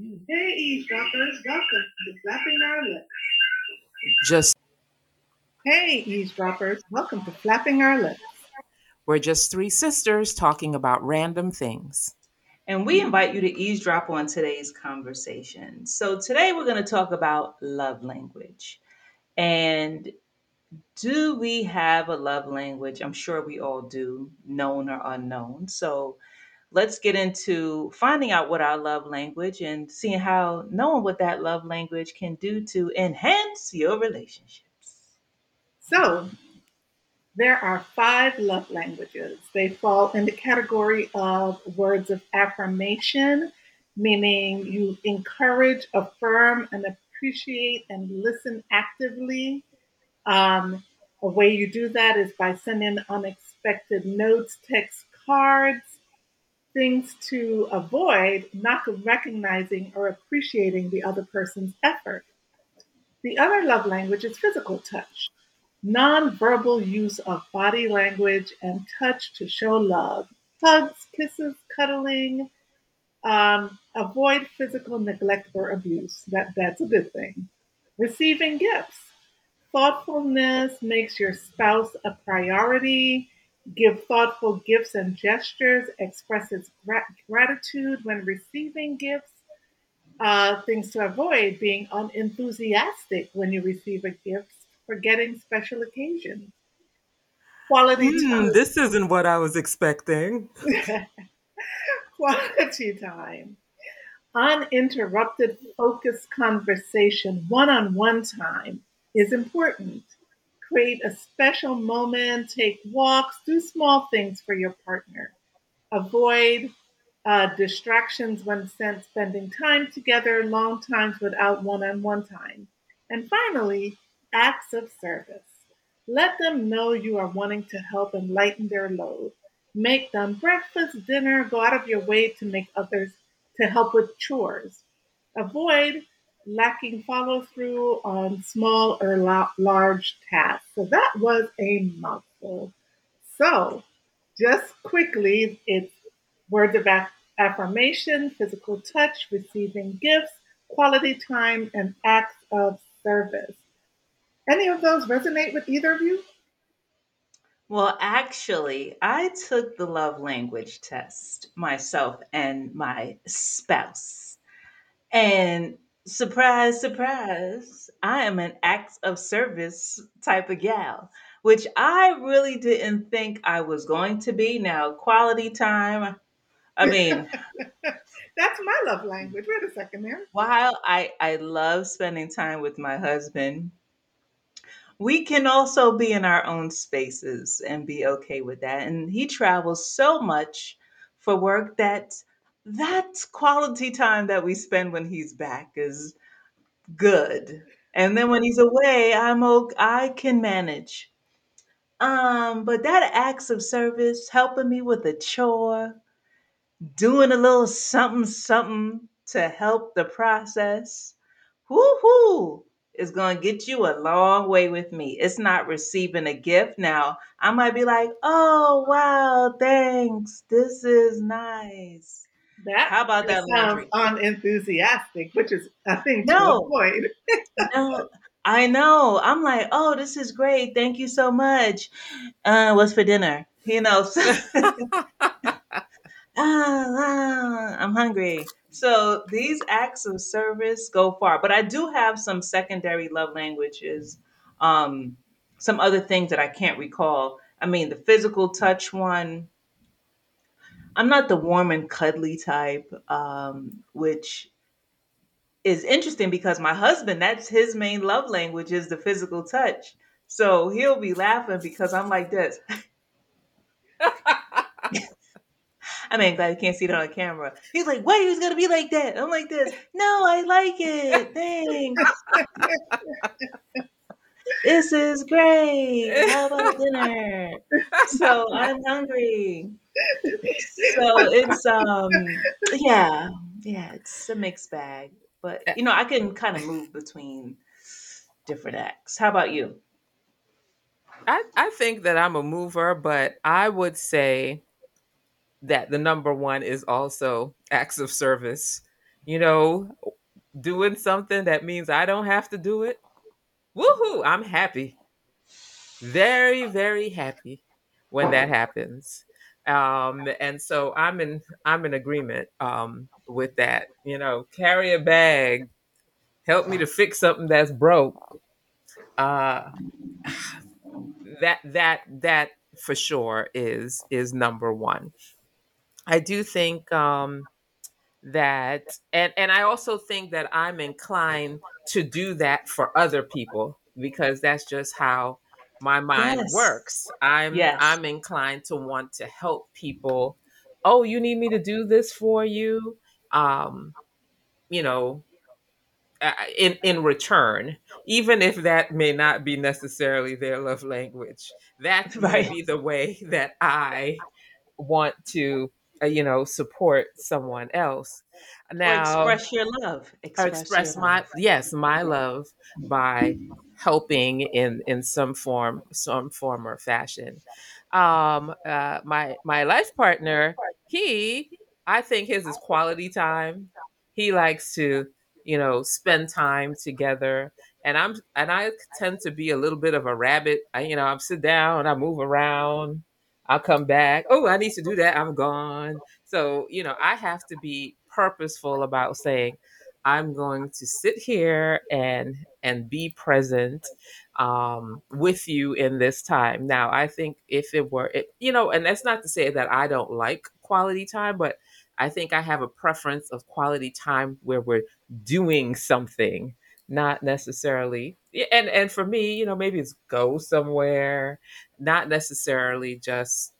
Hey, eavesdroppers, welcome to Flapping Our Lips. Just Hey, eavesdroppers, welcome to Flapping Our Lips. we're just three sisters talking about random things. And we invite you to eavesdrop on today's conversation. So, today we're going to talk about love language. And do we have a love language? I'm sure we all do, known or unknown. So, let's get into finding out what our love language and seeing how knowing what that love language can do to enhance your relationships. So, there are five love languages. They fall in the category of words of affirmation, meaning you encourage, affirm, and appreciate and listen actively. Um, a way you do that is by sending unexpected notes, text cards, things to avoid not recognizing or appreciating the other person's effort. The other love language is physical touch, nonverbal use of body language and touch to show love. Hugs, kisses, cuddling. Um, avoid physical neglect or abuse. That, that's a good thing. Receiving gifts. Thoughtfulness makes your spouse a priority. Give thoughtful gifts and gestures. Expresses gra- gratitude when receiving gifts. Uh, things to avoid being unenthusiastic when you receive a gift, forgetting special occasions. Quality Hmm, time. this isn't what I was expecting. Quality time. Uninterrupted, focused conversation, one on one time is important. Create a special moment, take walks, do small things for your partner. Avoid uh, distractions when sen- spending time together, long times without one on one time. And finally, acts of service. Let them know you are wanting to help and lighten their load. Make them breakfast, dinner, go out of your way to make others to help with chores. Avoid lacking follow through on small or la- large tasks. So that was a mouthful. So, just quickly, it's words of aff- affirmation, physical touch, receiving gifts, quality time, and acts of service. Any of those resonate with either of you? Well, actually, I took the love language test myself and my spouse. And surprise, surprise, I am an acts of service type of gal, which I really didn't think I was going to be. Now, quality time, I mean, That's my love language. Wait a second there. while I, I love spending time with my husband, we can also be in our own spaces and be okay with that. And he travels so much for work that that quality time that we spend when he's back is good. And then when he's away, I'm okay, I can manage. Um, but that acts of service, helping me with a chore, doing a little something something to help the process, whoo-hoo, is gonna get you a long way with me. It's not receiving a gift. Now, I might be like, oh wow, thanks. This is nice. That How about that sounds laundry? unenthusiastic, which is a thing to No, avoid. no, I know. I'm like, oh, this is great. Thank you so much. Uh, what's for dinner? You know, ah, I'm hungry. So these acts of service go far. But I do have some secondary love languages, um, some other things that I can't recall. I mean, the physical touch one, I'm not the warm and cuddly type, um, which is interesting because my husband, that's his main love language is the physical touch. So he'll be laughing because I'm like this. I mean, glad you can't see it on camera. He's like, why you gonna be like that? I'm like this. No, I like it. Thanks. This is great. How about dinner? So I'm hungry. So it's um yeah, yeah, it's a mixed bag. But you know, I can kind of move between different acts. How about you? I, I think that I'm a mover, but I would say that the number one is also acts of service. you know, doing something that means I don't have to do it, woohoo, I'm happy. Very, very happy when that happens. Um, and so I'm in I'm in agreement um, with that. You know, carry a bag, help me to fix something that's broke. Uh, that that that for sure is is number one. I do think um, that and and I also think that I'm inclined to do that for other people because that's just how my mind Yes. works. I'm Yes. I'm inclined to want to help people. Oh, you need me to do this for you? Um, you know, in in return, even if that may not be necessarily their love language. That may Right. be the way that I want to you know support someone else Or now express your love. or Express your express love. my yes my love by helping in in some form some form or fashion um uh my my life partner he i think his is quality time he likes to you know spend time together and i'm and i tend to be a little bit of a rabbit I, you know i'm sit down i move around i'll come back. Oh i need to do that. I'm gone. So you know i have to be purposeful about saying I'm going to sit here and and be present um, with you in this time. Now, I think if it were, it, you know, and that's not to say that I don't like quality time, but I think I have a preference of quality time where we're doing something, not necessarily. And and for me, you know, maybe it's go somewhere, not necessarily just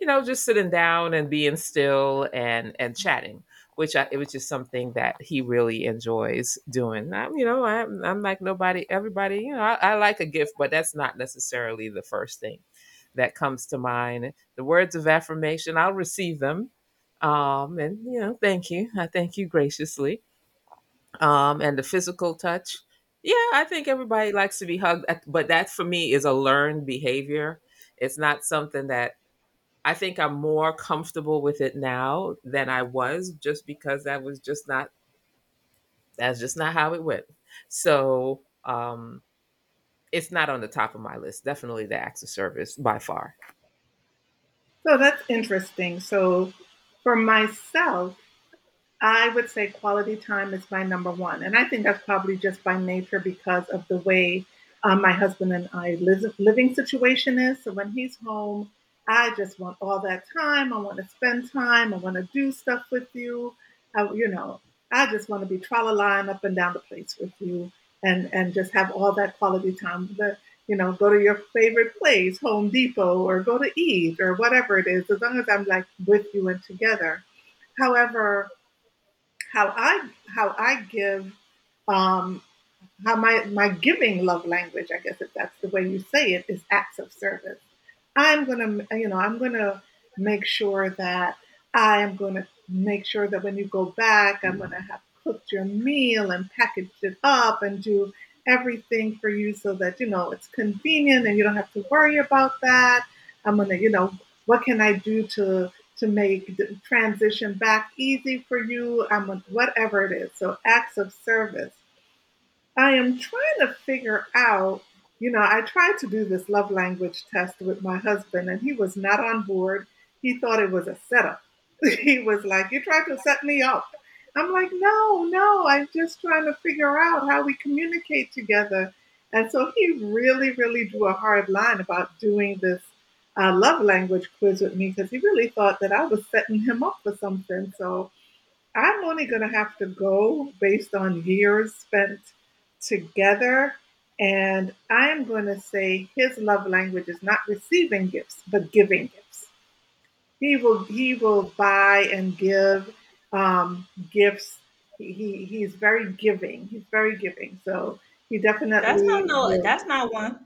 you know, just sitting down and being still and and chatting, which I, it was just something that he really enjoys doing. I'm, you know, I'm, I'm like nobody, everybody. You know, I, I like a gift, but that's not necessarily the first thing that comes to mind. The words of affirmation, I'll receive them, um, and you know, thank you. I thank you graciously. Um, and the physical touch, yeah, I think everybody likes to be hugged, but that for me is a learned behavior. It's not something that I think I'm more comfortable with it now than I was just because that was just not that's just not how it went. So um it's not on the top of my list. Definitely the acts of service by far. So that's interesting. So for myself, I would say quality time is my number one. And I think that's probably just by nature because of the way um, my husband and I live, living situation is. So when he's home, I just want all that time. I want to spend time. I want to do stuff with you. I, you know, I just want to be tra la la up and down the place with you and, and just have all that quality time. The, you know, go to your favorite place, Home Depot, or go to eat or whatever it is, as long as I'm like with you and together. However, how I how I give um how my my giving love language, I guess if that's the way you say it, is acts of service. I'm gonna you know I'm gonna make sure that I am gonna make sure that when you go back, I'm gonna have cooked your meal and packaged it up and do everything for you so that you know it's convenient and you don't have to worry about that. I'm gonna you know what can I do to to make the transition back easy for you. I'm gonna, whatever it is. So acts of service I am trying to figure out, you know, I tried to do this love language test with my husband and he was not on board. He thought it was a setup. he was like, You tried to set me up. I'm like, No, no, I'm just trying to figure out how we communicate together. And so he really, really drew a hard line about doing this uh, love language quiz with me because he really thought that I was setting him up for something. So I'm only going to have to go based on years spent together. And I'm going to say his love language is not receiving gifts, but giving gifts. He will he will buy and give um, gifts. He, he he's very giving. He's very giving. So he definitely That's not no. will. That's not one.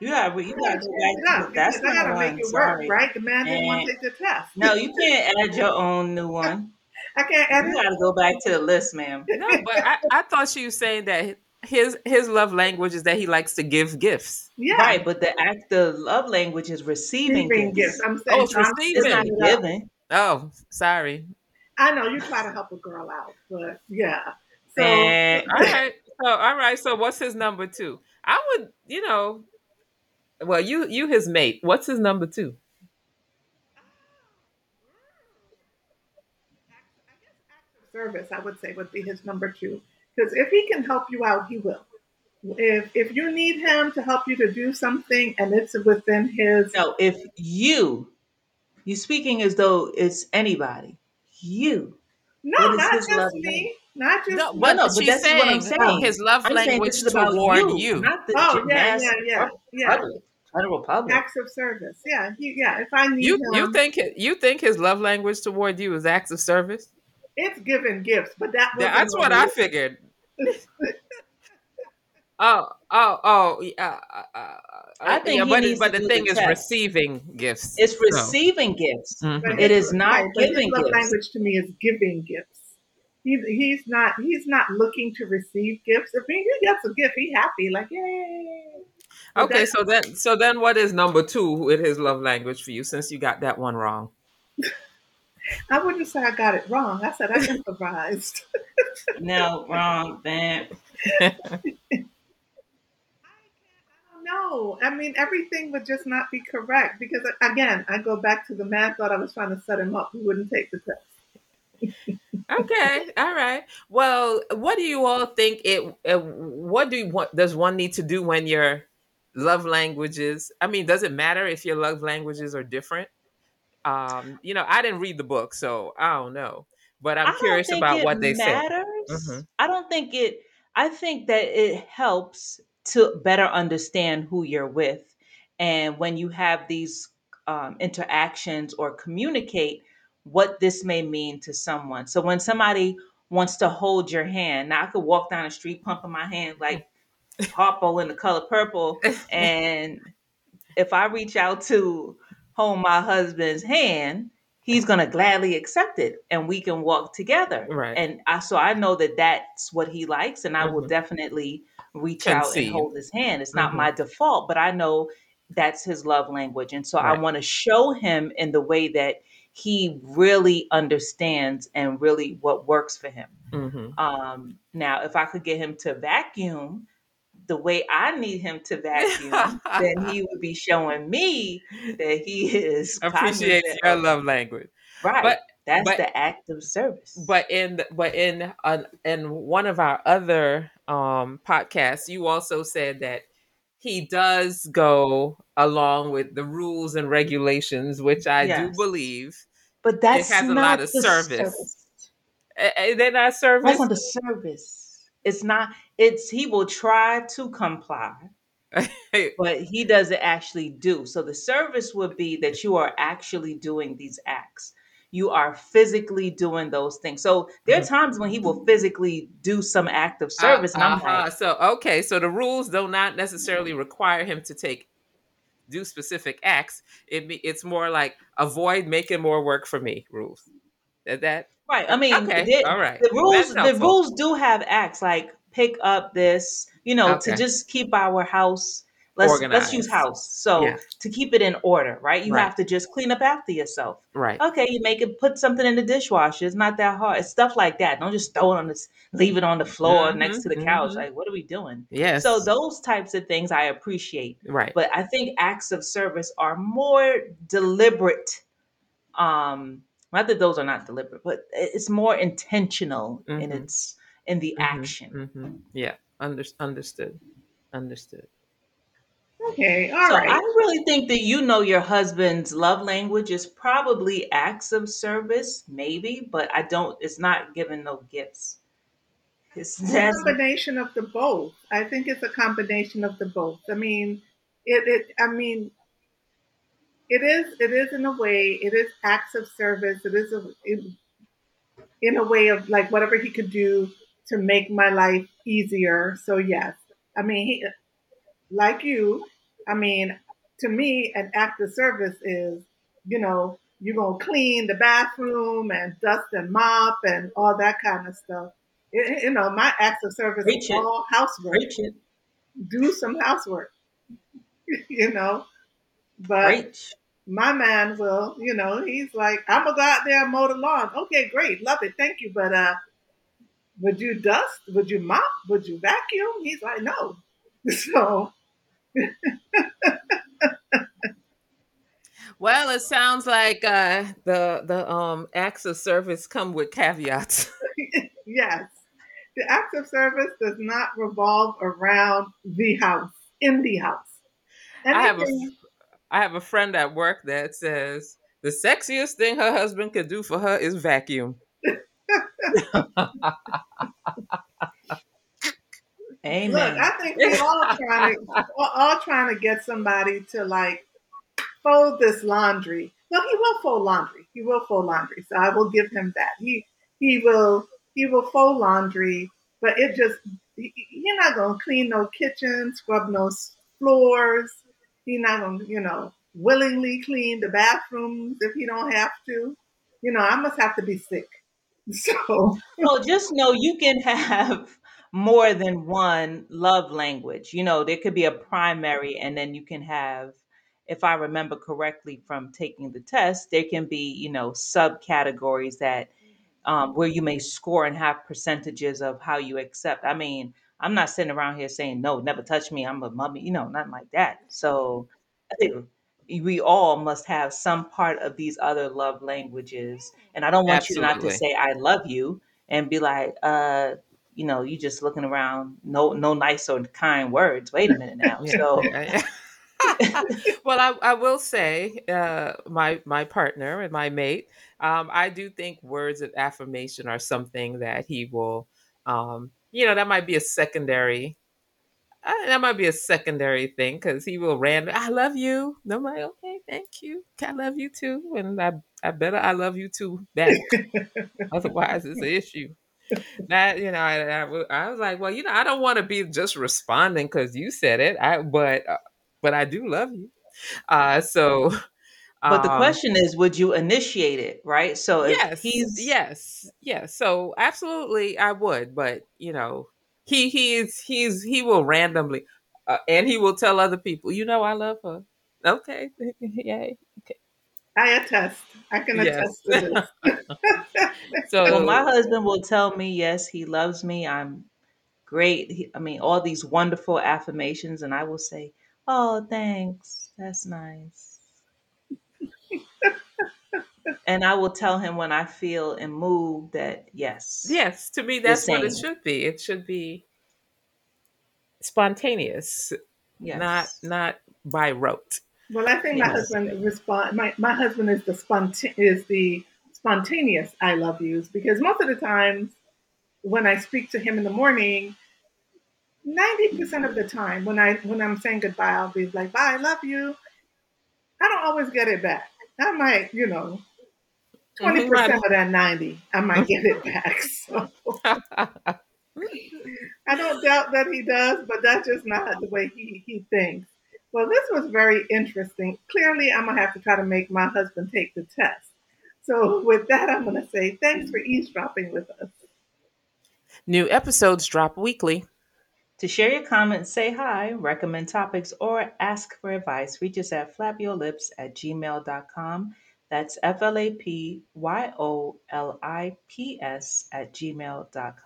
You Well, gotta. You gotta gotta go back it to up the. That's I gotta make one. it work, Sorry. right? The man didn't want to take the test. no, you can't add your own new one. I can't add. You edit. gotta go back to the list, ma'am. No, but I, I thought she was saying that his his love language is that he likes to give gifts. Yeah, Right, but the act, the love language is receiving receiving gifts. gifts. I'm Oh, saying it's so. I'm It's not receiving. it up. giving. Oh, sorry. I know you try to help a girl out, but yeah. So And All right. So all right. So what's his number two? I would, you know, well, you you his mate. What's his number two? I guess acts of service, I would say, would be his number two. Because if he can help you out, he will. If if you need him to help you to do something and it's within his no, if you you speaking as though it's anybody, you. no, not just love me, not just No, me. but no, but she's this what I'm saying saying. his love I'm language this is toward you, you. not the Oh yeah, mass yeah, yeah, yeah. Public, public. Acts of service. Yeah, he, yeah. If I need You him, you think you think his love language toward you is acts of service? it's giving gifts, but that yeah, that's what I figured. Oh, oh, oh, yeah. Uh, uh, I uh, think yeah, he but, needs but to the do thing the is test. receiving gifts. It's so. receiving gifts. Mhm. But It his- is not right, but his giving love gifts. language to me is giving gifts. He's he's not he's not looking to receive gifts. If he gets a gift, he happy like yay. But Okay, so then, so then, what is number two with his love language for you? Since you got that one wrong. I wouldn't say I got it wrong. I said I improvised. No, wrong, man. I don't know. I mean, everything would just not be correct because again, I go back to the man thought I was trying to set him up. He wouldn't take the test. Okay, all right. Well, what do you all think? It. Uh, what do you, what does one need to do when your love languages? I mean, does it matter if your love languages are different? Um, you know, I didn't read the book, so I don't know. But I'm curious about what they say. matters. Mhm. I don't think it. I think that it helps to better understand who you're with, and when you have these um, interactions or communicate what this may mean to someone. So when somebody wants to hold your hand, now I could walk down the street pumping my hand like Harpo in the color purple, and if I reach out to hold my husband's hand, he's going to gladly accept it and we can walk together. Right. And I, so I know that that's what he likes and I will Mhm. definitely reach out and hold his hand. It's not Mhm. my default, but I know that's his love language. And so I want to show him in the way that he really understands and really what works for him. Mhm. Um, now, if I could get him to vacuum the way I need him to vacuum, then he would be showing me that he is Appreciates cognizant your love language. Right. But- That's but- the act of service. But in but in uh, in one of our other um podcasts, you also said that he does go along with the rules and regulations, which I do believe. But that's it has a lot of the service. Eh, eh, They're not service. That's not the service. It's not. It's he will try to comply, but he doesn't actually do. So the service would be that you are actually doing these acts. You are physically doing those things. So there are times when he will physically do some act of service, and I'm Uh-huh. like, so okay, so the rules do not necessarily require him to take do specific acts. It be, it's more like avoid making more work for me rules. Is that right. I mean, Okay, the, all right. the rules. That's The rules do have acts like pick up this. You know, Okay. to just keep our house. Let's let's use house. So Yeah. to keep it in order, right? You Right. have to just clean up after yourself. right? Okay, you make it put something in the dishwasher. It's not that hard. It's stuff like that. Don't just throw it on this, leave it on the floor Mhm, next to the couch. mhm. Like, what are we doing? Yes. So those types of things I appreciate. right. But I think acts of service are more deliberate. Um, not that those are not deliberate, but it's more intentional in Mhm. its in the Mhm, action. mhm. Yeah. Under, understood. Understood. Okay, all so right. I really think that you know your husband's love language is probably acts of service, maybe, but I don't. It's not giving no gifts. It's It's a combination of the both. I think it's a combination of the both. I mean, it, it I mean, it is it is in a way it is acts of service. It is a in, in a way of like whatever he could do to make my life easier. So yes, I mean he like you. I mean, to me, an act of service is you know you're gonna clean the bathroom and dust and mop and all that kind of stuff. You you know, my acts of service Preach is it. all housework. it, Do some housework. you know, but preach. My man will, you know, he's like, I'm gonna go out there and mow the lawn. Okay, great, love it, thank you. But uh, would you dust? Would you mop? Would you vacuum? He's like, no. So Well, it sounds like uh, the the um acts of service come with caveats. yes, the acts of service does not revolve around the house, in the house. I have a Anything I have a friend at work that says the sexiest thing her husband could do for her is vacuum. Look, I think we all trying to all trying to get somebody to like fold this laundry. No, he will fold laundry. He will fold laundry. So I will give him that. He he will he will fold laundry, but it just you're not gonna clean no kitchen, scrub no floors. He's not gonna you know willingly clean the bathrooms if he don't have to. You know, I must have to be sick. So Well, just know you can have more than one love language. You know, there could be a primary, and then you can have, if I remember correctly from taking the test, there can be, you know, subcategories that um, where you may score and have percentages of how you accept. I mean, I'm not sitting around here saying, no, never touch me. I'm a mummy, you know, nothing like that. So I think we all must have some part of these other love languages. And I don't want you not to say, I love you and be like, uh, you know, you just looking around, no, no nice or kind words. Wait a minute now. So, well, I, I will say, uh, my my partner and my mate, um, I do think words of affirmation are something that he will, um, you know, that might be a secondary Uh, that might be a secondary thing because he will random. I love you. And I'm like, okay, thank you. I love you too, and I I better I love you too back. Otherwise, it's an issue. That you know, I, I, I was like, well, you know, I don't want to be just responding because you said it. I but uh, but I do love you. Uh, so but the um, question is, would you initiate it? Right. So if Yes, he's yes, yes. So absolutely, I would. But you know, he he is he's he will randomly, uh, and he will tell other people, you know, I love her. Okay, yay. Okay, I attest. I can yes. attest to this. Well, my husband will tell me, yes, he loves me. I'm great. He, I mean, all these wonderful affirmations, and I will say, oh, thanks. That's nice. And I will tell him when I feel and move that, yes, yes, to me, that's what it should be. It should be spontaneous, not Yes. not by rote. Well, I think my husband respond. My my husband is the sponta- is the spontaneous I love yous because most of the times when I speak to him in the morning, ninety percent of the time when I when I'm saying goodbye, I'll be like, "Bye, I love you." I don't always get it back. I might, you know, twenty Mhm, my- percent of that ninety, I might get it back. So I don't doubt that he does, but that's just not the way he he thinks. Well, this was very interesting. Clearly, I'm gonna have to try to make my husband take the test. So, with that, I'm gonna say thanks for eavesdropping with us. New episodes drop weekly. To share your comments, say hi, recommend topics, or ask for advice, reach us at flapyourlips at gmail.com. That's F L A P Y O L I P S at gmail.com.